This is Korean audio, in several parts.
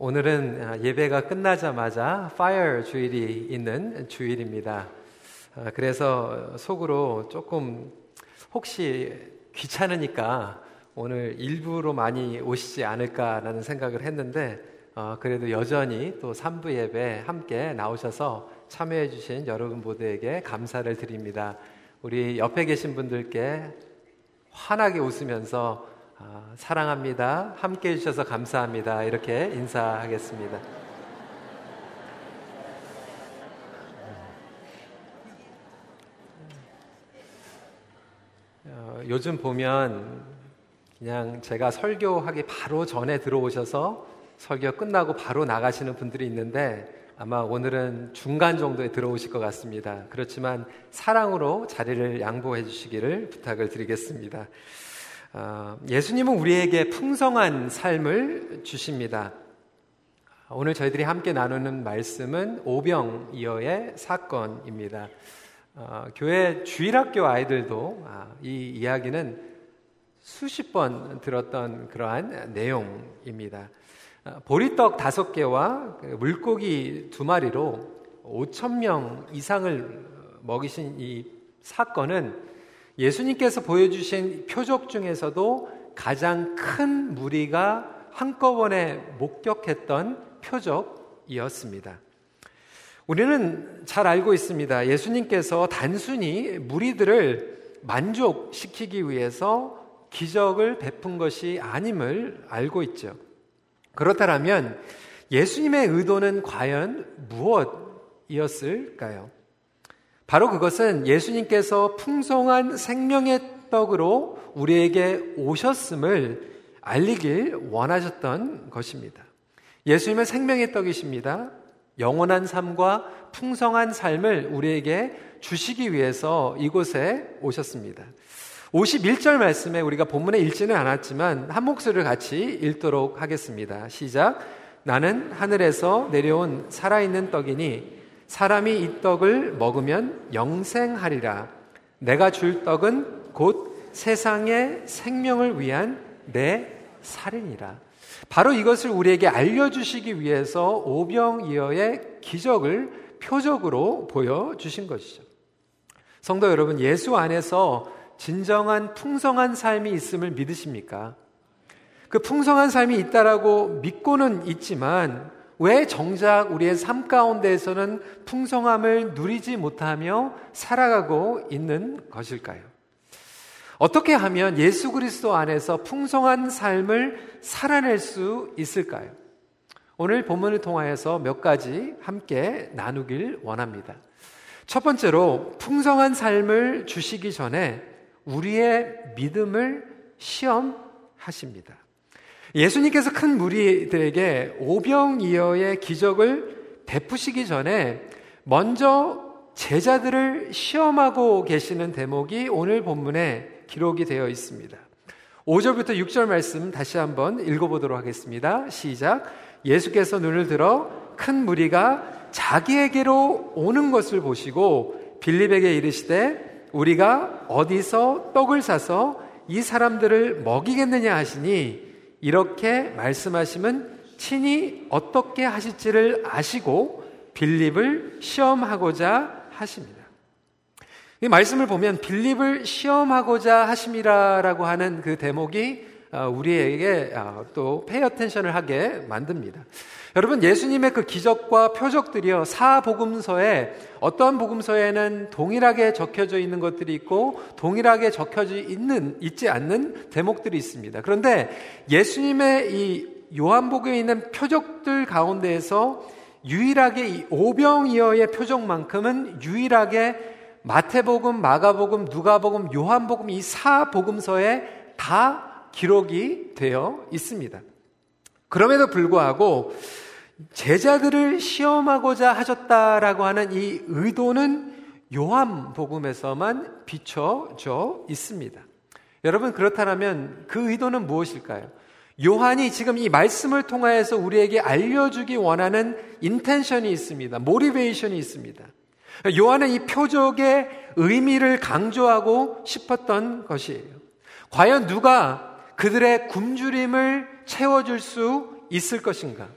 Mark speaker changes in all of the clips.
Speaker 1: 오늘은 아, 예배가 끝나자마자 파이어 주일이 있는 주일입니다. 아, 그래서 속으로 조금 혹시 귀찮으니까 오늘 일부로 많이 오시지 않을까라는 생각을 했는데 어, 그래도 여전히 또 3부 예배 함께 나오셔서 참여해 주신 여러분 모두에게 감사를 드립니다. 우리 옆에 계신 분들께 환하게 웃으면서 아, 사랑합니다. 함께 해주셔서 감사합니다. 이렇게 인사하겠습니다. 어, 요즘 보면 그냥 제가 설교하기 바로 전에 들어오셔서 설교 끝나고 바로 나가시는 분들이 있는데 아마 오늘은 중간 정도에 들어오실 것 같습니다. 그렇지만 사랑으로 자리를 양보해 주시기를 부탁을 드리겠습니다. 아, 예수님은 우리에게 풍성한 삶을 주십니다. 오늘 저희들이 함께 나누는 말씀은 오병이어의 사건입니다. 어, 교회 주일학교 아이들도 아, 이 이야기는 수십 번 들었던 그러한 내용입니다. 아, 보리떡 다섯 개와 그 물고기 두 마리로 5천 명 이상을 먹이신 이 사건은 예수님께서 보여주신 표적 중에서도 가장 큰 무리가 한꺼번에 목격했던 표적이었습니다. 우리는 잘 알고 있습니다. 예수님께서 단순히 무리들을 만족시키기 위해서 기적을 베푼 것이 아님을 알고 있죠. 그렇다면 예수님의 의도는 과연 무엇이었을까요? 바로 그것은 예수님께서 풍성한 생명의 떡으로 우리에게 오셨음을 알리길 원하셨던 것입니다. 예수님은 생명의 떡이십니다. 영원한 삶과 풍성한 삶을 우리에게 주시기 위해서 이곳에 오셨습니다. 51절 말씀에 우리가 본문에 읽지는 않았지만 한 목소리를 같이 읽도록 하겠습니다. 시작. 나는 하늘에서 내려온 살아있는 떡이니 사람이 이 떡을 먹으면 영생하리라. 내가 줄 떡은 곧 세상의 생명을 위한 내 살이니라. 바로 이것을 우리에게 알려주시기 위해서 오병이어의 기적을 표적으로 보여주신 것이죠. 성도 여러분, 예수 안에서 진정한 풍성한 삶이 있음을 믿으십니까? 그 풍성한 삶이 있다라고 믿고는 있지만 왜 정작 우리의 삶 가운데에서는 풍성함을 누리지 못하며 살아가고 있는 것일까요? 어떻게 하면 예수 그리스도 안에서 풍성한 삶을 살아낼 수 있을까요? 오늘 본문을 통하여서 몇 가지 함께 나누길 원합니다. 첫 번째로 풍성한 삶을 주시기 전에 우리의 믿음을 시험하십니다. 예수님께서 큰 무리들에게 오병이어의 기적을 베푸시기 전에 먼저 제자들을 시험하고 계시는 대목이 오늘 본문에 기록이 되어 있습니다. 5절부터 6절 말씀 다시 한번 읽어보도록 하겠습니다. 시작. 예수께서 눈을 들어 큰 무리가 자기에게로 오는 것을 보시고 빌립에게 이르시되 우리가 어디서 떡을 사서 이 사람들을 먹이겠느냐 하시니 이렇게 말씀하심은 친히 어떻게 하실지를 아시고 빌립을 시험하고자 하십니다. 이 말씀을 보면 빌립을 시험하고자 하심이라라고 하는 그 대목이 어, 우리에게 어, 또 pay attention을 하게 만듭니다. 여러분 예수님의 그 기적과 표적들이요 사복음서에 어떠한 복음서에는 동일하게 적혀져 있는 것들이 있고 동일하게 적혀져 있는 있지 않는 대목들이 있습니다. 그런데 예수님의 이 요한복음에 있는 표적들 가운데에서 유일하게 이 오병이어의 표적만큼은 유일하게 마태복음, 마가복음, 누가복음, 요한복음 이 사복음서에 다 기록이 되어 있습니다. 그럼에도 불구하고 제자들을 시험하고자 하셨다라고 하는 이 의도는 요한 복음에서만 비춰져 있습니다. 여러분 그렇다면 그 의도는 무엇일까요? 요한이 지금 이 말씀을 통하여서 우리에게 알려주기 원하는 인텐션이 있습니다. 모리베이션이 있습니다. 요한은 이 표적의 의미를 강조하고 싶었던 것이에요. 과연 누가 그들의 굶주림을 채워줄 수 있을 것인가?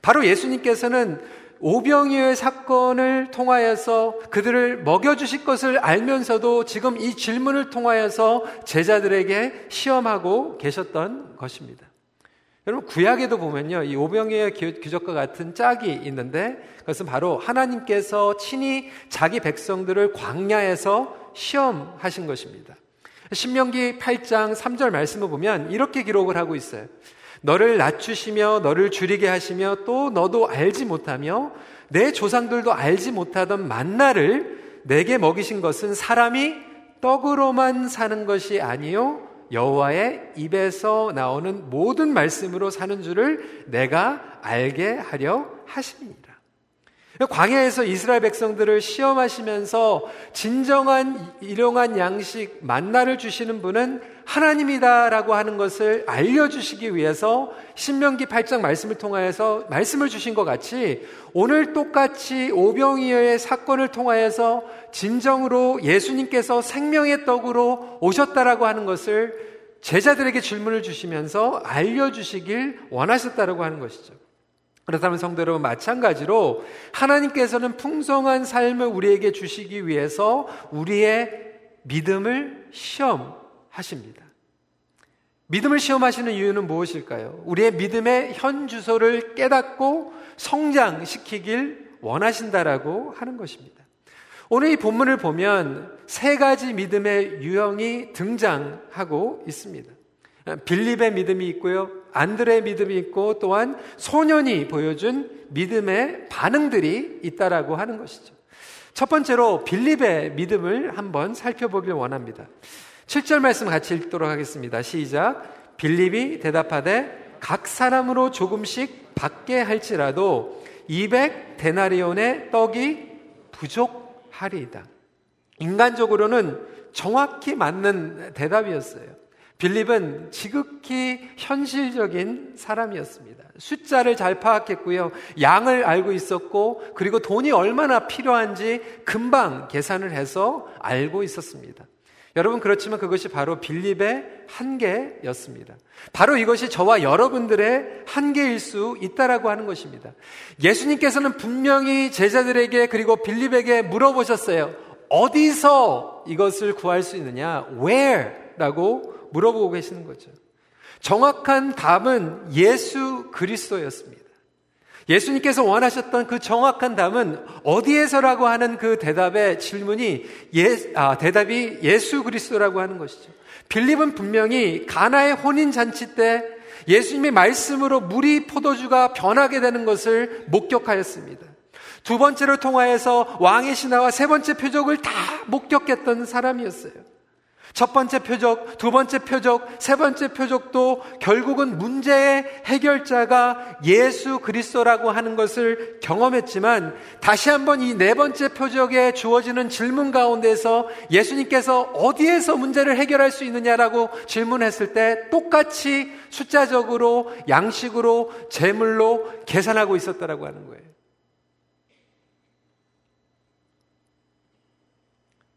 Speaker 1: 바로 예수님께서는 오병이어의 사건을 통하여서 그들을 먹여주실 것을 알면서도 지금 이 질문을 통하여서 제자들에게 시험하고 계셨던 것입니다. 여러분 구약에도 보면요 이 오병이어 기적과 같은 짝이 있는데 그것은 바로 하나님께서 친히 자기 백성들을 광야에서 시험하신 것입니다. 신명기 8장 3절 말씀을 보면 이렇게 기록을 하고 있어요. 너를 낮추시며 너를 줄이게 하시며 또 너도 알지 못하며 내 조상들도 알지 못하던 만나를 내게 먹이신 것은 사람이 떡으로만 사는 것이 아니요 여호와의 입에서 나오는 모든 말씀으로 사는 줄을 내가 알게 하려 하십니다. 광야에서 이스라엘 백성들을 시험하시면서 진정한 일용한 양식 만나를 주시는 분은 하나님이다라고 하는 것을 알려주시기 위해서 신명기 8장 말씀을 통하여서 말씀을 주신 것 같이 오늘 똑같이 오병이어의 사건을 통하여서 진정으로 예수님께서 생명의 떡으로 오셨다라고 하는 것을 제자들에게 질문을 주시면서 알려주시길 원하셨다라고 하는 것이죠. 그렇다면 성도 여러분 마찬가지로 하나님께서는 풍성한 삶을 우리에게 주시기 위해서 우리의 믿음을 시험하십니다. 믿음을 시험하시는 이유는 무엇일까요? 우리의 믿음의 현 주소를 깨닫고 성장시키길 원하신다라고 하는 것입니다. 오늘 이 본문을 보면 세 가지 믿음의 유형이 등장하고 있습니다. 빌립의 믿음이 있고요. 안드레의 믿음이 있고 또한 소년이 보여준 믿음의 반응들이 있다라고 하는 것이죠. 첫 번째로 빌립의 믿음을 한번 살펴보길 원합니다. 7절 말씀 같이 읽도록 하겠습니다. 시작. 빌립이 대답하되 각 사람으로 조금씩 받게 할지라도 200 데나리온의 떡이 부족하리이다. 인간적으로는 정확히 맞는 대답이었어요. 빌립은 지극히 현실적인 사람이었습니다. 숫자를 잘 파악했고요. 양을 알고 있었고, 그리고 돈이 얼마나 필요한지 금방 계산을 해서 알고 있었습니다. 여러분, 그렇지만 그것이 바로 빌립의 한계였습니다. 바로 이것이 저와 여러분들의 한계일 수 있다라고 하는 것입니다. 예수님께서는 분명히 제자들에게 그리고 빌립에게 물어보셨어요. 어디서 이것을 구할 수 있느냐? Where? 라고 물어보고 계시는 거죠. 정확한 답은 예수 그리스도였습니다. 예수님께서 원하셨던 그 정확한 답은 어디에서라고 하는 그 대답의 질문이 예, 아, 대답이 예수 그리스도라고 하는 것이죠. 빌립은 분명히 가나의 혼인 잔치 때 예수님의 말씀으로 물이 포도주가 변하게 되는 것을 목격하였습니다. 두 번째로 통하여서 왕의 신화와 세 번째 표적을 다 목격했던 사람이었어요. 첫 번째 표적, 두 번째 표적, 세 번째 표적도 결국은 문제의 해결자가 예수 그리스도라고 하는 것을 경험했지만 다시 한번 이 네 번째 표적에 주어지는 질문 가운데서 예수님께서 어디에서 문제를 해결할 수 있느냐라고 질문했을 때 똑같이 숫자적으로 양식으로 재물로 계산하고 있었다라고 하는 거예요.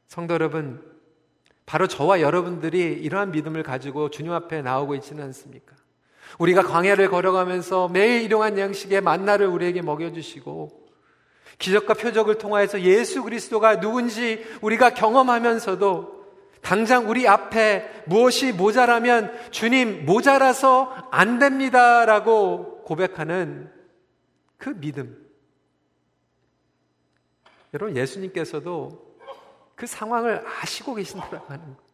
Speaker 1: 성도 여러분, 바로 저와 여러분들이 이러한 믿음을 가지고 주님 앞에 나오고 있지는 않습니까? 우리가 광야를 걸어가면서 매일 일용한 양식의 만나를 우리에게 먹여주시고 기적과 표적을 통하여서 예수 그리스도가 누군지 우리가 경험하면서도 당장 우리 앞에 무엇이 모자라면 주님 모자라서 안 됩니다라고 고백하는 그 믿음. 여러분 예수님께서도 그 상황을 아시고 계신다고 하는 거.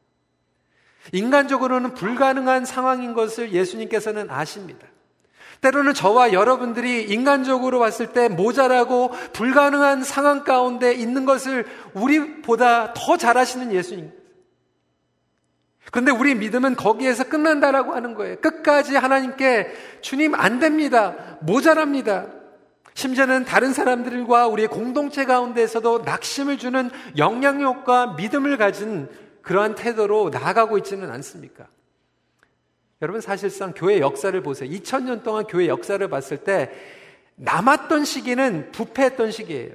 Speaker 1: 인간적으로는 불가능한 상황인 것을 예수님께서는 아십니다. 때로는 저와 여러분들이 인간적으로 봤을 때 모자라고 불가능한 상황 가운데 있는 것을 우리보다 더 잘하시는 예수님. 그런데 우리 믿음은 거기에서 끝난다라고 하는 거예요. 끝까지 하나님께 주님 안 됩니다. 모자랍니다. 심지어는 다른 사람들과 우리의 공동체 가운데에서도 낙심을 주는 영향력과 믿음을 가진 그러한 태도로 나아가고 있지는 않습니까? 여러분 사실상 교회 역사를 보세요. 2000년 동안 교회 역사를 봤을 때 남았던 시기는 부패했던 시기예요.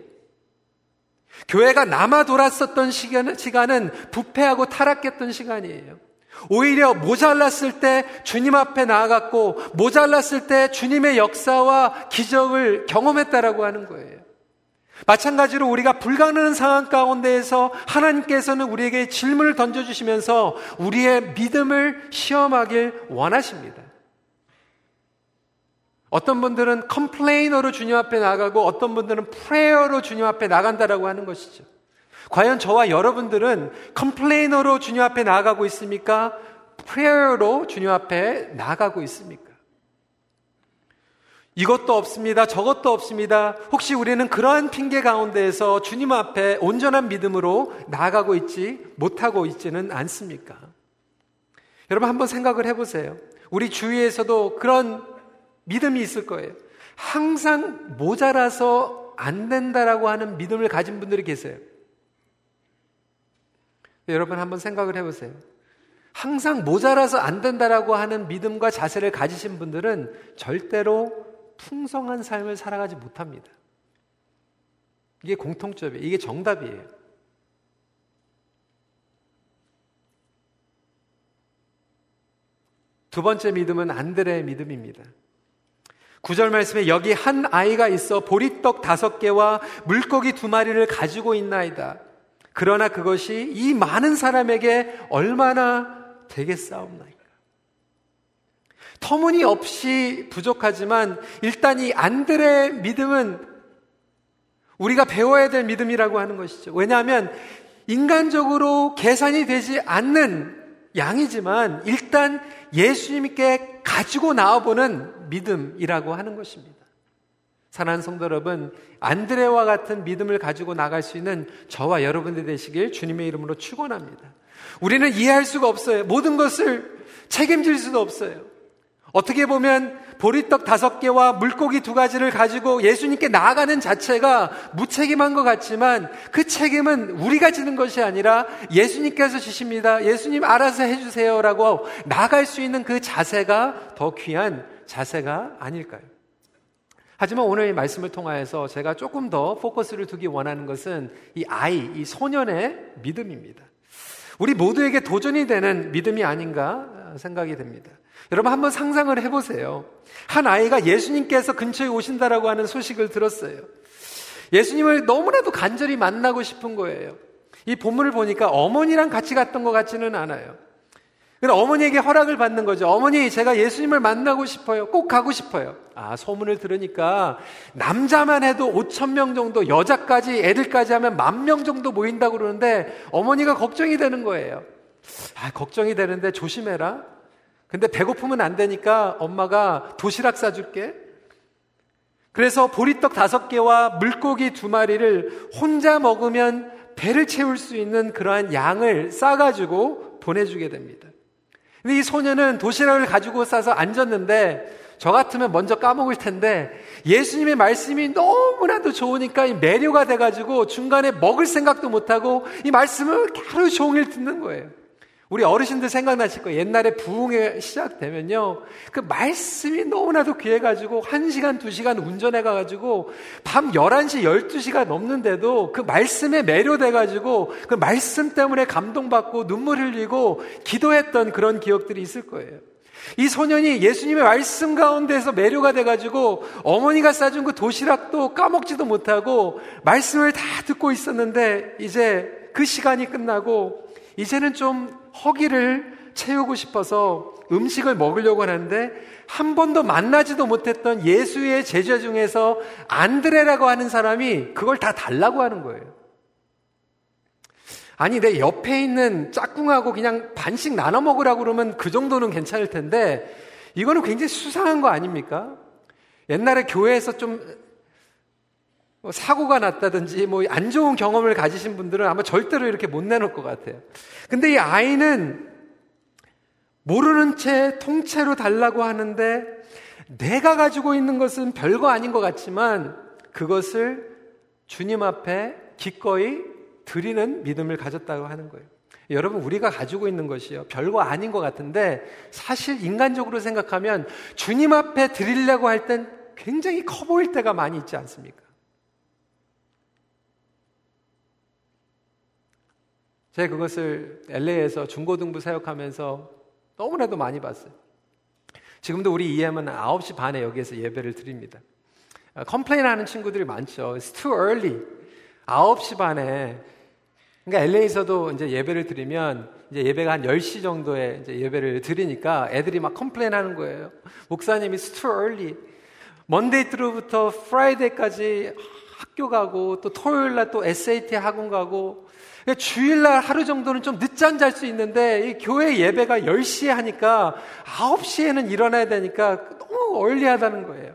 Speaker 1: 교회가 남아 돌았었던 시간은, 시간은 부패하고 타락했던 시간이에요. 오히려 모자랐을 때 주님 앞에 나아갔고 모자랐을 때 주님의 역사와 기적을 경험했다라고 하는 거예요. 마찬가지로 우리가 불가능한 상황 가운데에서 하나님께서는 우리에게 질문을 던져주시면서 우리의 믿음을 시험하길 원하십니다. 어떤 분들은 complainer로 주님 앞에 나가고 어떤 분들은 prayer로 주님 앞에 나간다라고 하는 것이죠. 과연 저와 여러분들은 complainer로 주님 앞에 나가고 있습니까? prayer로 주님 앞에 나가고 있습니까? 이것도 없습니다. 저것도 없습니다. 혹시 우리는 그러한 핑계 가운데에서 주님 앞에 온전한 믿음으로 나아가고 있지 못하고 있지는 않습니까? 여러분 한번 생각을 해보세요. 우리 주위에서도 그런 믿음이 있을 거예요. 항상 모자라서 안 된다라고 하는 믿음을 가진 분들이 계세요. 여러분 한번 생각을 해보세요. 항상 모자라서 안 된다라고 하는 믿음과 자세를 가지신 분들은 절대로 풍성한 삶을 살아가지 못합니다. 이게 공통점이에요. 이게 정답이에요. 두 번째 믿음은 안드레의 믿음입니다. 구절 말씀에 여기 한 아이가 있어 보리떡 다섯 개와 물고기 두 마리를 가지고 있나이다. 그러나 그것이 이 많은 사람에게 얼마나 되겠사옵나이까. 터무니없이 부족하지만 일단 이 안들의 믿음은 우리가 배워야 될 믿음이라고 하는 것이죠. 왜냐하면 인간적으로 계산이 되지 않는 양이지만 일단 예수님께 가지고 나와보는 믿음이라고 하는 것입니다. 사랑하는 성도 여러분, 안드레와 같은 믿음을 가지고 나갈 수 있는 저와 여러분들 되시길 주님의 이름으로 축원합니다. 우리는 이해할 수가 없어요. 모든 것을 책임질 수도 없어요. 어떻게 보면 보리떡 다섯 개와 물고기 두 가지를 가지고 예수님께 나아가는 자체가 무책임한 것 같지만 그 책임은 우리가 지는 것이 아니라 예수님께서 주십니다. 예수님 알아서 해주세요라고 나아갈 수 있는 그 자세가 더 귀한 자세가 아닐까요? 하지만 오늘 이 말씀을 통하여서 제가 조금 더 포커스를 두기 원하는 것은 이 아이, 이 소년의 믿음입니다. 우리 모두에게 도전이 되는 믿음이 아닌가 생각이 됩니다. 여러분 한번 상상을 해보세요. 한 아이가 예수님께서 근처에 오신다라고 하는 소식을 들었어요. 예수님을 너무나도 간절히 만나고 싶은 거예요. 이 본문을 보니까 어머니랑 같이 갔던 것 같지는 않아요. 그럼 어머니에게 허락을 받는 거죠. 어머니, 제가 예수님을 만나고 싶어요. 꼭 가고 싶어요. 아, 소문을 들으니까 남자만 해도 5천 명 정도, 여자까지, 애들까지 하면 만 명 정도 모인다고 그러는데 어머니가 걱정이 되는 거예요. 아, 걱정이 되는데 조심해라. 근데 배고프면 안 되니까 엄마가 도시락 싸줄게. 그래서 보리떡 다섯 개와 물고기 두 마리를 혼자 먹으면 배를 채울 수 있는 그러한 양을 싸가지고 보내주게 됩니다. 근데 이 소녀는 도시락을 가지고 싸서 앉았는데 저 같으면 먼저 까먹을 텐데 예수님의 말씀이 너무나도 좋으니까 매료가 돼가지고 중간에 먹을 생각도 못하고 이 말씀을 하루 종일 듣는 거예요. 우리 어르신들 생각나실 거예요. 옛날에 부흥회 시작되면요. 그 말씀이 너무나도 귀해가지고 1시간, 2시간 운전해가가지고 밤 11시, 12시가 넘는데도 그 말씀에 매료돼가지고 그 말씀 때문에 감동받고 눈물 흘리고 기도했던 그런 기억들이 있을 거예요. 이 소년이 예수님의 말씀 가운데서 매료가 돼가지고 어머니가 싸준 그 도시락도 까먹지도 못하고 말씀을 다 듣고 있었는데 이제 그 시간이 끝나고 이제는 좀 허기를 채우고 싶어서 음식을 먹으려고 하는데 한 번도 만나지도 못했던 예수의 제자 중에서 안드레라고 하는 사람이 그걸 다 달라고 하는 거예요. 아니, 내 옆에 있는 짝꿍하고 그냥 반씩 나눠 먹으라고 그러면 그 정도는 괜찮을 텐데 이거는 굉장히 수상한 거 아닙니까? 옛날에 교회에서 좀 뭐 사고가 났다든지 뭐 안 좋은 경험을 가지신 분들은 아마 절대로 이렇게 못 내놓을 것 같아요. 근데 이 아이는 모르는 채 통째로 달라고 하는데 내가 가지고 있는 것은 별거 아닌 것 같지만 그것을 주님 앞에 기꺼이 드리는 믿음을 가졌다고 하는 거예요. 여러분, 우리가 가지고 있는 것이요. 별거 아닌 것 같은데 사실 인간적으로 생각하면 주님 앞에 드리려고 할 땐 굉장히 커 보일 때가 많이 있지 않습니까? 제가 그것을 LA에서 중고등부 사역하면서 너무나도 많이 봤어요. 지금도 우리 EM은 9시 반에 여기에서 예배를 드립니다. complain 하는 친구들이 많죠. It's too early. 9시 반에. 그러니까 LA에서도 이제 예배를 드리면 이제 예배가 한 10시 정도에 이제 예배를 드리니까 애들이 막 complain 하는 거예요. 목사님이 It's too early. Monday through부터 Friday까지 학교 가고 또 토요일 날 또 SAT 학원 가고 그러니까 주일날 하루 정도는 좀 늦잠 잘 수 있는데 이 교회 예배가 10시에 하니까 9시에는 일어나야 되니까 너무 early하다는 거예요.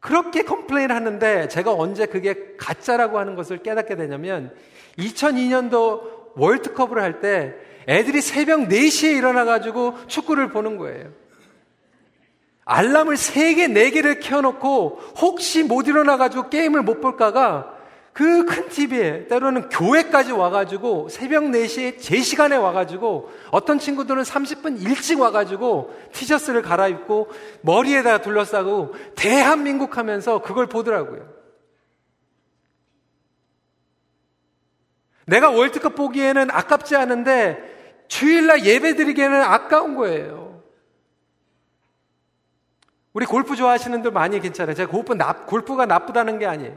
Speaker 1: 그렇게 complain 하는데 제가 언제 그게 가짜라고 하는 것을 깨닫게 되냐면 2002년도 월드컵을 할 때 애들이 새벽 4시에 일어나가지고 축구를 보는 거예요. 알람을 3개, 4개를 켜놓고 혹시 못 일어나가지고 게임을 못 볼까가 그 큰 TV에 때로는 교회까지 와가지고 새벽 4시에 제 시간에 와가지고 어떤 친구들은 30분 일찍 와가지고 티셔츠를 갈아입고 머리에다 둘러싸고 대한민국 하면서 그걸 보더라고요. 내가 월드컵 보기에는 아깝지 않은데 주일날 예배 드리기에는 아까운 거예요. 우리 골프 좋아하시는 분들 많이 괜찮아요. 제가 골프 나, 골프가 나쁘다는 게 아니에요.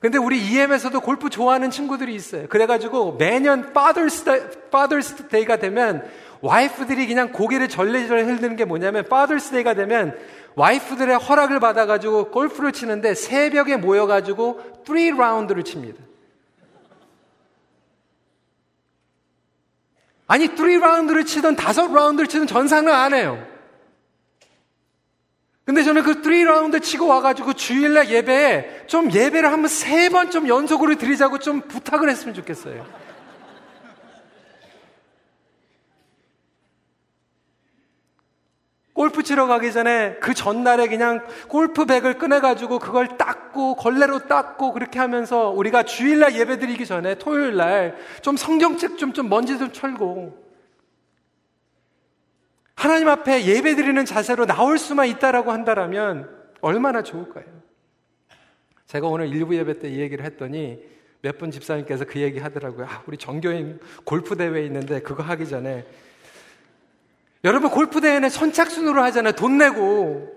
Speaker 1: 근데 우리 EM에서도 골프 좋아하는 친구들이 있어요. 그래가지고 매년 Day, Father's Day가 되면 와이프들이 그냥 고개를 절레절레 흔드는 게 뭐냐면 Father's Day가 되면 와이프들의 허락을 받아가지고 골프를 치는데 새벽에 모여가지고 3라운드를 칩니다. 아니 3라운드를 치든 5라운드를 치든 전상은 안 해요. 근데 저는 그 3라운드 치고 와가지고 주일날 예배에 좀 예배를 한번 세 번 좀 연속으로 드리자고 좀 부탁을 했으면 좋겠어요. 골프 치러 가기 전에 그 전날에 그냥 골프백을 꺼내가지고 그걸 닦고 걸레로 닦고 그렇게 하면서 우리가 주일날 예배 드리기 전에 토요일날 좀 성경책 좀, 좀 먼지 좀 철고 하나님 앞에 예배 드리는 자세로 나올 수만 있다라고 한다라면 얼마나 좋을까요? 제가 오늘 일부 예배 때 이 얘기를 했더니 몇 분 집사님께서 그 얘기 하더라고요. 아, 우리 정교인 골프 대회 있는데 그거 하기 전에 여러분 골프 대회는 선착순으로 하잖아요. 돈 내고.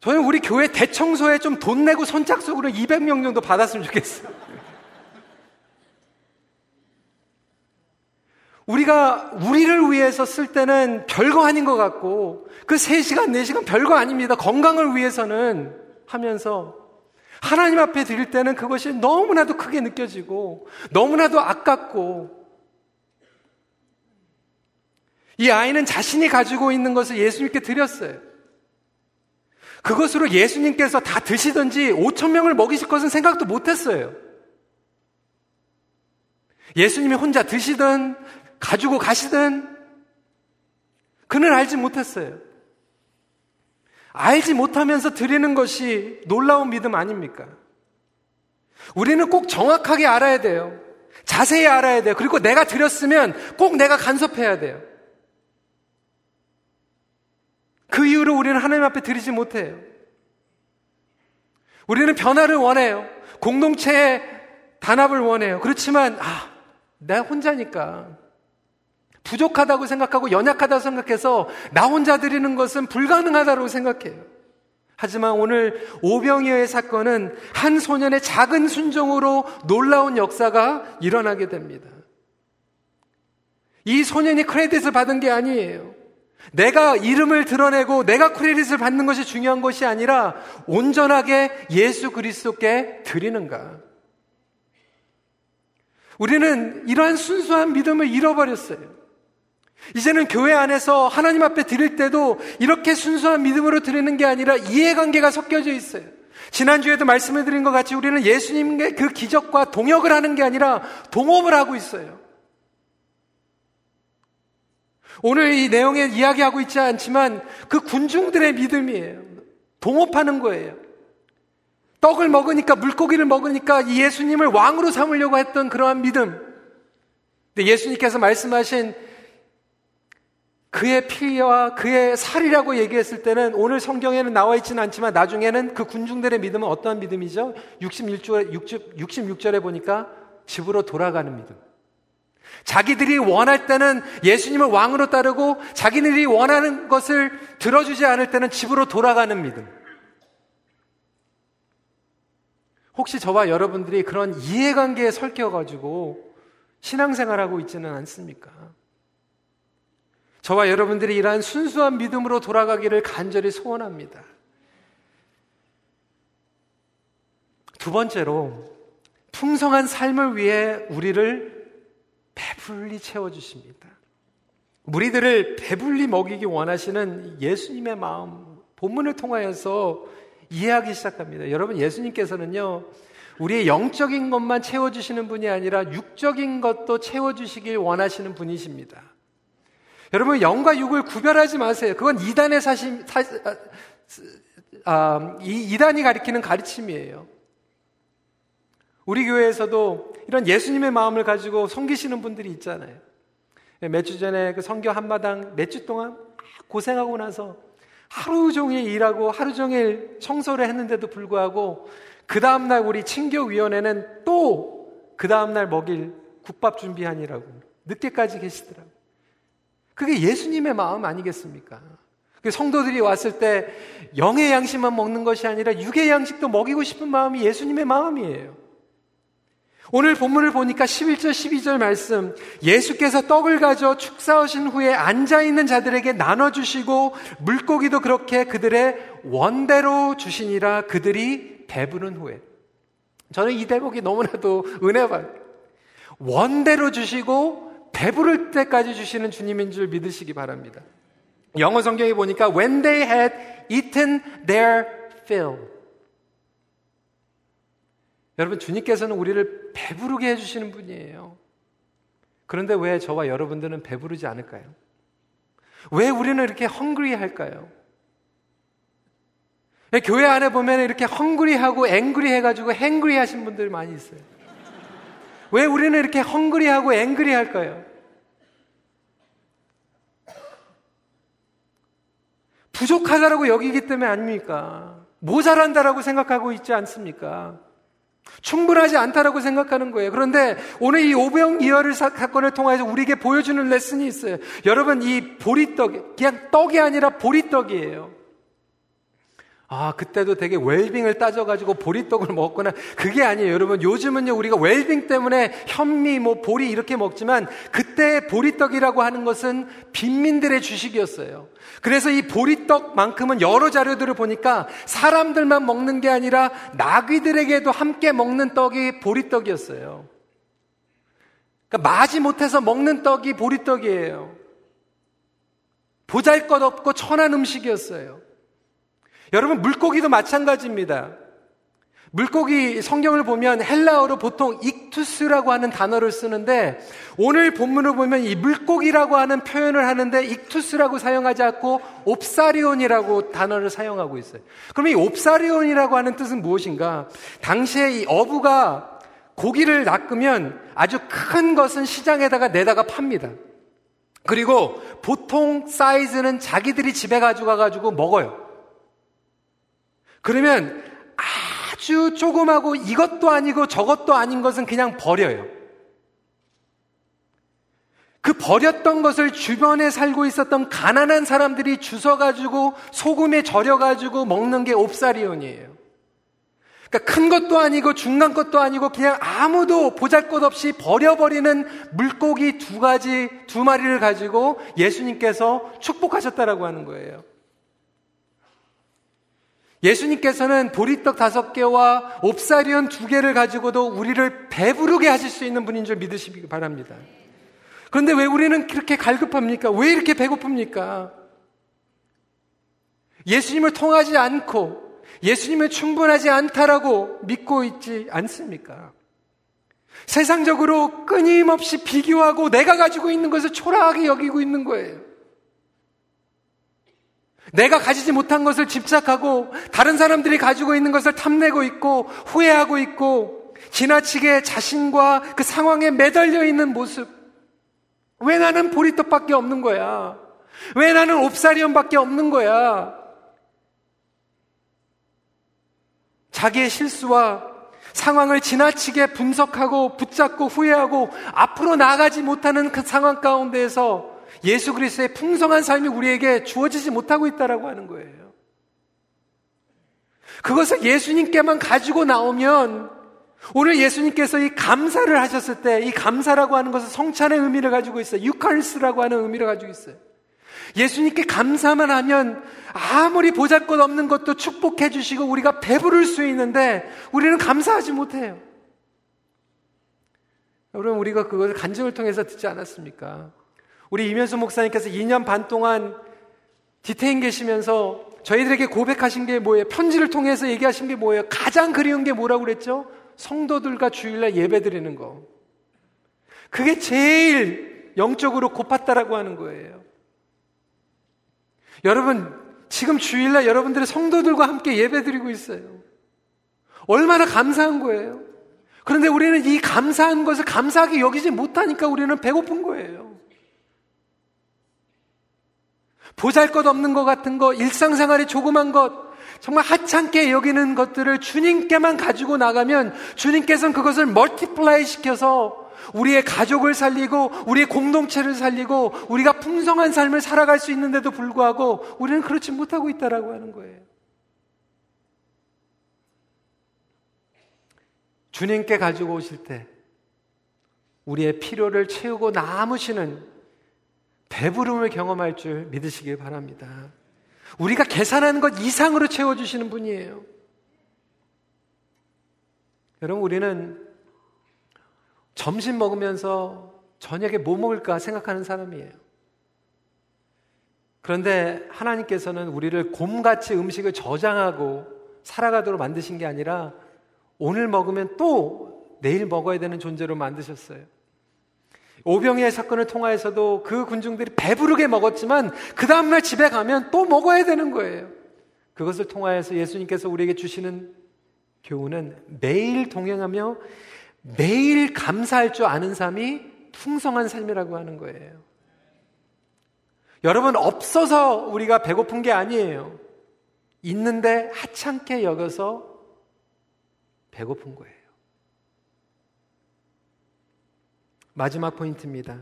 Speaker 1: 저는 우리 교회 대청소에 좀 돈 내고 선착순으로 200명 정도 받았으면 좋겠어요. 우리가 우리를 위해서 쓸 때는 별거 아닌 것 같고 그 3시간, 4시간 별거 아닙니다. 건강을 위해서는 하면서 하나님 앞에 드릴 때는 그것이 너무나도 크게 느껴지고 너무나도 아깝고 이 아이는 자신이 가지고 있는 것을 예수님께 드렸어요. 그것으로 예수님께서 다 드시든지 5천 명을 먹이실 것은 생각도 못했어요. 예수님이 혼자 드시든 가지고 가시든 그는 알지 못했어요. 알지 못하면서 드리는 것이 놀라운 믿음 아닙니까? 우리는 꼭 정확하게 알아야 돼요. 자세히 알아야 돼요. 그리고 내가 드렸으면 꼭 내가 간섭해야 돼요. 그 이유로 우리는 하나님 앞에 드리지 못해요. 우리는 변화를 원해요. 공동체의 단합을 원해요. 그렇지만, 아, 내가 혼자니까. 부족하다고 생각하고 연약하다고 생각해서 나 혼자 드리는 것은 불가능하다고 생각해요. 하지만 오늘 오병이어의 사건은 한 소년의 작은 순종으로 놀라운 역사가 일어나게 됩니다. 이 소년이 크레딧을 받은 게 아니에요. 내가 이름을 드러내고 내가 크레딧을 받는 것이 중요한 것이 아니라 온전하게 예수 그리스도께 드리는가. 우리는 이러한 순수한 믿음을 잃어버렸어요. 이제는 교회 안에서 하나님 앞에 드릴 때도 이렇게 순수한 믿음으로 드리는 게 아니라 이해관계가 섞여져 있어요. 지난주에도 말씀을 드린 것 같이 우리는 예수님의 그 기적과 동역을 하는 게 아니라 동업을 하고 있어요. 오늘 이 내용에 이야기하고 있지 않지만 그 군중들의 믿음이에요. 동업하는 거예요. 떡을 먹으니까 물고기를 먹으니까 예수님을 왕으로 삼으려고 했던 그러한 믿음. 근데 예수님께서 말씀하신 그의 피와 그의 살이라고 얘기했을 때는 오늘 성경에는 나와 있지는 않지만 나중에는 그 군중들의 믿음은 어떠한 믿음이죠? 66절에, 66, 66절에 보니까 집으로 돌아가는 믿음. 자기들이 원할 때는 예수님을 왕으로 따르고 자기들이 원하는 것을 들어주지 않을 때는 집으로 돌아가는 믿음. 혹시 저와 여러분들이 그런 이해관계에 설켜가지고 신앙생활하고 있지는 않습니까? 저와 여러분들이 이러한 순수한 믿음으로 돌아가기를 간절히 소원합니다. 두 번째로, 풍성한 삶을 위해 우리를 배불리 채워주십니다. 무리들을 배불리 먹이기 원하시는 예수님의 마음, 본문을 통하여서 이해하기 시작합니다. 여러분, 예수님께서는요, 우리의 영적인 것만 채워주시는 분이 아니라 육적인 것도 채워주시길 원하시는 분이십니다. 여러분, 영과 육을 구별하지 마세요. 그건 이단의 사심, 사, 아, 아, 이, 이단이 가리키는 가르침이에요. 우리 교회에서도 이런 예수님의 마음을 가지고 섬기시는 분들이 있잖아요. 몇 주 전에 그 성교 한마당 몇 주 동안 고생하고 나서 하루 종일 일하고 하루 종일 청소를 했는데도 불구하고 그 다음날 우리 친교위원회는 또 그 다음날 먹일 국밥 준비하니라고 늦게까지 계시더라고요. 그게 예수님의 마음 아니겠습니까? 그 성도들이 왔을 때 영의 양식만 먹는 것이 아니라 육의 양식도 먹이고 싶은 마음이 예수님의 마음이에요. 오늘 본문을 보니까 11절, 12절 말씀, 예수께서 떡을 가져 축사하신 후에 앉아있는 자들에게 나눠주시고, 물고기도 그렇게 그들의 원대로 주시니라 그들이 배부른 후에. 저는 이 대목이 너무나도 은혜 받 원대로 주시고, 배부를 때까지 주시는 주님인 줄 믿으시기 바랍니다. 영어 성경에 보니까, when they had eaten their fill. 여러분, 주님께서는 우리를 배부르게 해 주시는 분이에요. 그런데 왜 저와 여러분들은 배부르지 않을까요? 왜 우리는 이렇게 헝그리 할까요? 교회 안에 보면 이렇게 헝그리하고 앵그리 해가지고 행그리 하신 분들이 많이 있어요. 왜 우리는 이렇게 헝그리하고 앵그리 할까요? 부족하다라고 여기기 때문에 아닙니까? 모자란다라고 생각하고 있지 않습니까? 충분하지 않다라고 생각하는 거예요. 그런데 오늘 이 오병 이어를 사건을 통해서 우리에게 보여주는 레슨이 있어요. 여러분 이 보리떡 그냥 떡이 아니라 보리떡이에요. 아, 그때도 되게 웰빙을 따져가지고 보리떡을 먹거나 그게 아니에요. 여러분, 요즘은요, 우리가 웰빙 때문에 현미, 뭐, 보리 이렇게 먹지만 그때 보리떡이라고 하는 것은 빈민들의 주식이었어요. 그래서 이 보리떡만큼은 여러 자료들을 보니까 사람들만 먹는 게 아니라 나귀들에게도 함께 먹는 떡이 보리떡이었어요. 그러니까 마지 못해서 먹는 떡이 보리떡이에요. 보잘 것 없고 천한 음식이었어요. 여러분, 물고기도 마찬가지입니다. 물고기 성경을 보면 헬라어로 보통 익투스라고 하는 단어를 쓰는데 오늘 본문을 보면 이 물고기라고 하는 표현을 하는데 익투스라고 사용하지 않고 옵사리온이라고 단어를 사용하고 있어요. 그럼 이 옵사리온이라고 하는 뜻은 무엇인가? 당시에 이 어부가 고기를 낚으면 아주 큰 것은 시장에다가 내다가 팝니다. 그리고 보통 사이즈는 자기들이 집에 가져가 가지고 먹어요. 그러면 아주 조금하고 이것도 아니고 저것도 아닌 것은 그냥 버려요. 그 버렸던 것을 주변에 살고 있었던 가난한 사람들이 주워가지고 소금에 절여가지고 먹는 게 옵사리온이에요. 그러니까 큰 것도 아니고 중간 것도 아니고 그냥 아무도 보잘 것 없이 버려버리는 물고기 두 가지, 두 마리를 가지고 예수님께서 축복하셨다라고 하는 거예요. 예수님께서는 보리떡 다섯 개와 옵사리온 두 개를 가지고도 우리를 배부르게 하실 수 있는 분인 줄 믿으시기 바랍니다. 그런데 왜 우리는 그렇게 갈급합니까? 왜 이렇게 배고픕니까? 예수님을 통하지 않고 예수님을 충분하지 않다라고 믿고 있지 않습니까? 세상적으로 끊임없이 비교하고 내가 가지고 있는 것을 초라하게 여기고 있는 거예요. 내가 가지지 못한 것을 집착하고 다른 사람들이 가지고 있는 것을 탐내고 있고 후회하고 있고 지나치게 자신과 그 상황에 매달려 있는 모습. 왜 나는 보리떡밖에 없는 거야? 왜 나는 옵사리온밖에 없는 거야? 자기의 실수와 상황을 지나치게 분석하고 붙잡고 후회하고 앞으로 나아가지 못하는 그 상황 가운데에서 예수 그리스도의 풍성한 삶이 우리에게 주어지지 못하고 있다라고 하는 거예요. 그것을 예수님께만 가지고 나오면 오늘 예수님께서 이 감사를 하셨을 때 이 감사라고 하는 것은 성찬의 의미를 가지고 있어요. 유카리스라고 하는 의미를 가지고 있어요. 예수님께 감사만 하면 아무리 보잘 것 없는 것도 축복해 주시고 우리가 배부를 수 있는데 우리는 감사하지 못해요. 여러분, 우리가 그것을 간증을 통해서 듣지 않았습니까? 우리 이면수 목사님께서 2년 반 동안 디테인 계시면서 저희들에게 고백하신 게 뭐예요? 편지를 통해서 얘기하신 게 뭐예요? 가장 그리운 게 뭐라고 그랬죠? 성도들과 주일날 예배 드리는 거. 그게 제일 영적으로 고팠다라고 하는 거예요. 여러분, 지금 주일날 여러분들의 성도들과 함께 예배 드리고 있어요. 얼마나 감사한 거예요. 그런데 우리는 이 감사한 것을 감사하게 여기지 못하니까 우리는 배고픈 거예요. 보잘 것 없는 것 같은 거, 일상생활의 조그만 것, 정말 하찮게 여기는 것들을 주님께만 가지고 나가면 주님께서는 그것을 multiply 시켜서 우리의 가족을 살리고 우리의 공동체를 살리고 우리가 풍성한 삶을 살아갈 수 있는데도 불구하고 우리는 그렇지 못하고 있다라고 하는 거예요. 주님께 가지고 오실 때 우리의 필요를 채우고 남으시는 배부름을 경험할 줄 믿으시길 바랍니다. 우리가 계산하는 것 이상으로 채워주시는 분이에요. 여러분, 우리는 점심 먹으면서 저녁에 뭐 먹을까 생각하는 사람이에요. 그런데 하나님께서는 우리를 곰같이 음식을 저장하고 살아가도록 만드신 게 아니라 오늘 먹으면 또 내일 먹어야 되는 존재로 만드셨어요. 오병이의 사건을 통하여서도 그 군중들이 배부르게 먹었지만 그 다음날 집에 가면 또 먹어야 되는 거예요. 그것을 통하여서 예수님께서 우리에게 주시는 교훈은 매일 동행하며 매일 감사할 줄 아는 삶이 풍성한 삶이라고 하는 거예요. 여러분, 없어서 우리가 배고픈 게 아니에요. 있는데 하찮게 여겨서 배고픈 거예요. 마지막 포인트입니다.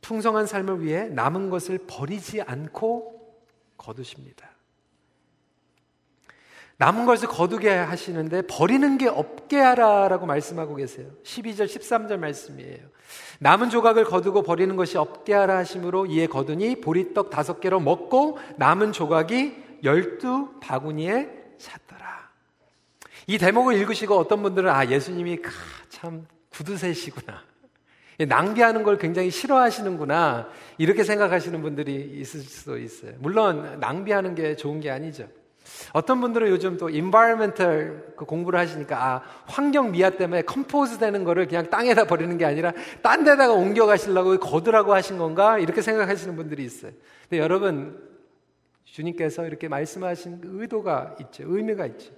Speaker 1: 풍성한 삶을 위해 남은 것을 버리지 않고 거두십니다. 남은 것을 거두게 하시는데 버리는 게 없게 하라라고 말씀하고 계세요. 12절, 13절 말씀이에요. 남은 조각을 거두고 버리는 것이 없게 하라 하심으로 이에 거두니 보리떡 다섯 개로 먹고 남은 조각이 열두 바구니에 찼더라. 이 대목을 읽으시고 어떤 분들은 아 예수님이 참 구두쇠시구나. 낭비하는 걸 굉장히 싫어하시는구나. 이렇게 생각하시는 분들이 있을 수도 있어요. 물론 낭비하는 게 좋은 게 아니죠. 어떤 분들은 요즘 또 environmental 그 공부를 하시니까 아, 환경 미화 때문에 compose 되는 거를 그냥 땅에다 버리는 게 아니라 딴 데다가 옮겨 가시려고 거두라고 하신 건가? 이렇게 생각하시는 분들이 있어요. 근데 여러분 주님께서 이렇게 말씀하신 그 의도가 있죠. 의미가 있죠.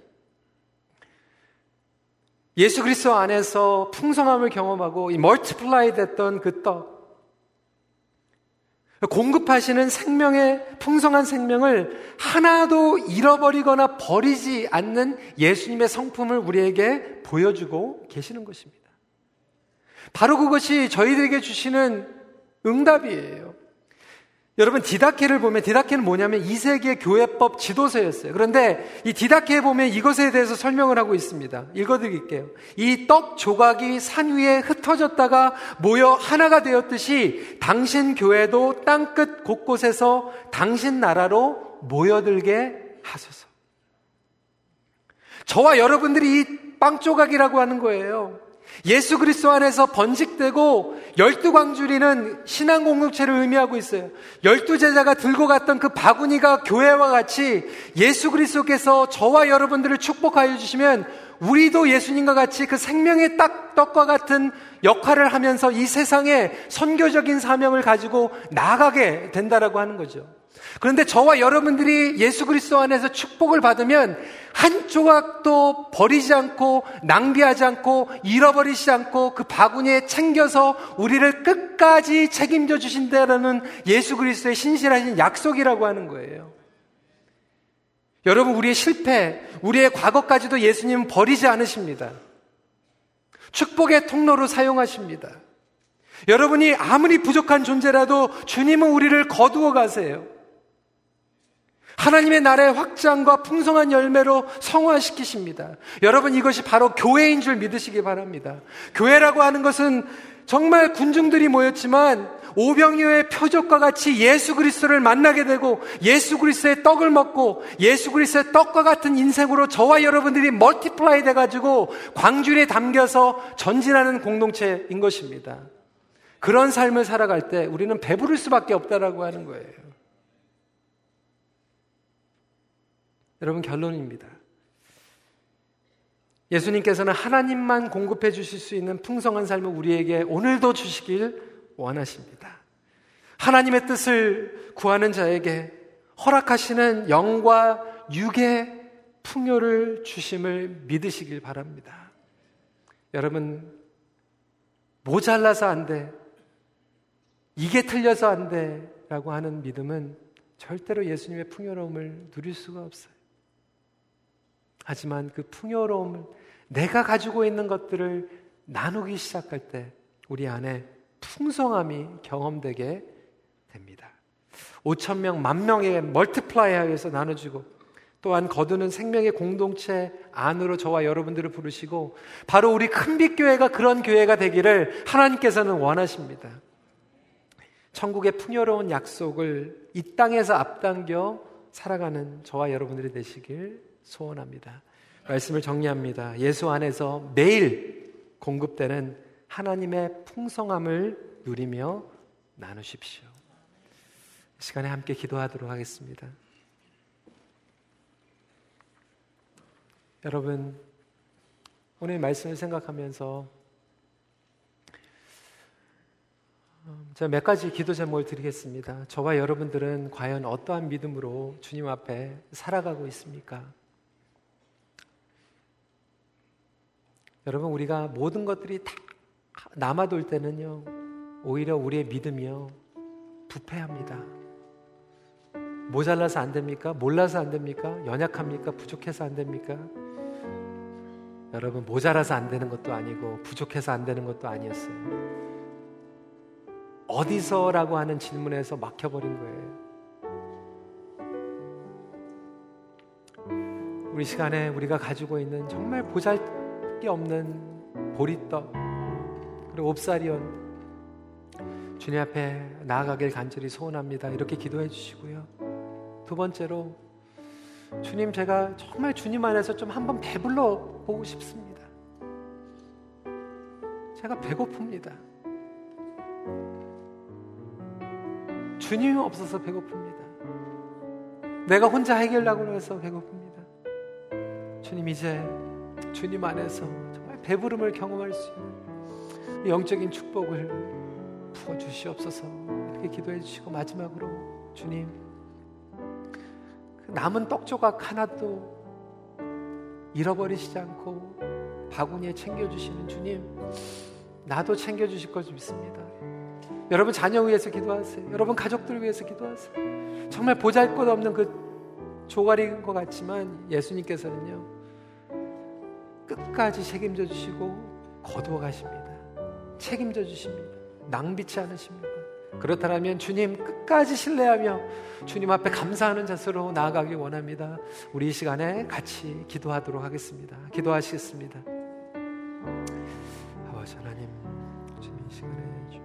Speaker 1: 예수 그리스도 안에서 풍성함을 경험하고 이 multiply 됐던 그 떡, 공급하시는 생명의 풍성한 생명을 하나도 잃어버리거나 버리지 않는 예수님의 성품을 우리에게 보여주고 계시는 것입니다. 바로 그것이 저희들에게 주시는 응답이에요. 여러분 디다케를 보면 디다케는 뭐냐면 2세기의 교회법 지도서였어요. 그런데 이 디다케에 보면 이것에 대해서 설명을 하고 있습니다. 읽어드릴게요. 이 떡 조각이 산 위에 흩어졌다가 모여 하나가 되었듯이 당신 교회도 땅끝 곳곳에서 당신 나라로 모여들게 하소서. 저와 여러분들이 이 빵 조각이라고 하는 거예요. 예수 그리스도 안에서 번식되고 열두 광주리는 신앙 공동체를 의미하고 있어요. 열두 제자가 들고 갔던 그 바구니가 교회와 같이 예수 그리스도께서 저와 여러분들을 축복하여 주시면 우리도 예수님과 같이 그 생명의 딱 떡과 같은 역할을 하면서 이 세상에 선교적인 사명을 가지고 나아가게 된다라고 하는 거죠. 그런데 저와 여러분들이 예수 그리스도 안에서 축복을 받으면 한 조각도 버리지 않고 낭비하지 않고 잃어버리지 않고 그 바구니에 챙겨서 우리를 끝까지 책임져 주신다라는 예수 그리스도의 신실하신 약속이라고 하는 거예요. 여러분 우리의 실패, 우리의 과거까지도 예수님은 버리지 않으십니다. 축복의 통로로 사용하십니다. 여러분이 아무리 부족한 존재라도 주님은 우리를 거두어 가세요. 하나님의 나라의 확장과 풍성한 열매로 성화시키십니다. 여러분 이것이 바로 교회인 줄 믿으시기 바랍니다. 교회라고 하는 것은 정말 군중들이 모였지만 오병이어의 표적과 같이 예수 그리스도를 만나게 되고 예수 그리스도의 떡을 먹고 예수 그리스도의 떡과 같은 인생으로 저와 여러분들이 multiply 돼 가지고 광주리에 담겨서 전진하는 공동체인 것입니다. 그런 삶을 살아갈 때 우리는 배부를 수밖에 없다라고 하는 거예요. 여러분 결론입니다. 예수님께서는 하나님만 공급해 주실 수 있는 풍성한 삶을 우리에게 오늘도 주시길 원하십니다. 하나님의 뜻을 구하는 자에게 허락하시는 영과 육의 풍요를 주심을 믿으시길 바랍니다. 여러분, 모자라서 안 돼. 이게 틀려서 안 돼. 라고 하는 믿음은 절대로 예수님의 풍요로움을 누릴 수가 없어요. 하지만 그 풍요로움을 내가 가지고 있는 것들을 나누기 시작할 때 우리 안에 풍성함이 경험되게 됩니다. 5천 명, 만 명의 multiply해서 나눠주고 또한 거두는 생명의 공동체 안으로 저와 여러분들을 부르시고 바로 우리 큰빛 교회가 그런 교회가 되기를 하나님께서는 원하십니다. 천국의 풍요로운 약속을 이 땅에서 앞당겨 살아가는 저와 여러분들이 되시길 소원합니다. 말씀을 정리합니다. 예수 안에서 매일 공급되는 하나님의 풍성함을 누리며 나누십시오. 시간에 함께 기도하도록 하겠습니다. 여러분, 오늘 말씀을 생각하면서 음, 제가 몇 가지 기도 제목을 드리겠습니다. 저와 여러분들은 과연 어떠한 믿음으로 주님 앞에 살아가고 있습니까? 여러분, 우리가 모든 것들이 다 남아돌 때는요, 오히려 우리의 믿음이요, 부패합니다. 모자라서 안 됩니까? 몰라서 안 됩니까? 연약합니까? 부족해서 안 됩니까? 여러분, 모자라서 안 되는 것도 아니고, 부족해서 안 되는 것도 아니었어요. 어디서라고 하는 질문에서 막혀버린 거예요. 우리 시간에 우리가 가지고 있는 정말 보잘 게 없는 보리떡 그리고 옵사리온 주님 앞에 나아가길 간절히 소원합니다. 이렇게 기도해 주시고요. 두 번째로 주님 제가 정말 주님 안에서 좀 한번 배불러 보고 싶습니다. 제가 배고픕니다. 주님이 없어서 배고픕니다. 내가 혼자 해결하고 해서 배고픕니다. 주님 이제 주님 안에서 정말 배부름을 경험할 수 있는 영적인 축복을 부어 주시옵소서 이렇게 기도해 주시고 마지막으로 주님 그 남은 떡 조각 하나도 잃어버리시지 않고 바구니에 챙겨 주시는 주님 나도 챙겨 주실 것 믿습니다. 여러분 자녀 위해서 기도하세요. 여러분 가족들 위해서 기도하세요. 정말 보잘것없는 그 조각인 것 같지만 예수님께서는요 끝까지 책임져 주시고 거두어 가십니다. 책임져 주십니다. 낭비치 않으십니다. 그렇다면 주님 끝까지 신뢰하며 주님 앞에 감사하는 자세로 나아가기 원합니다. 우리 이 시간에 같이 기도하도록 하겠습니다. 기도하시겠습니다. 아버지 하나님, 주님 이 시간에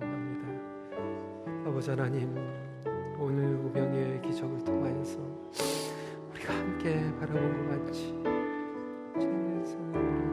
Speaker 1: 감사합니다. 아버지 하나님, 오늘 우병의 기적을 통하여서 우리가 함께 바라본 것 중국 에.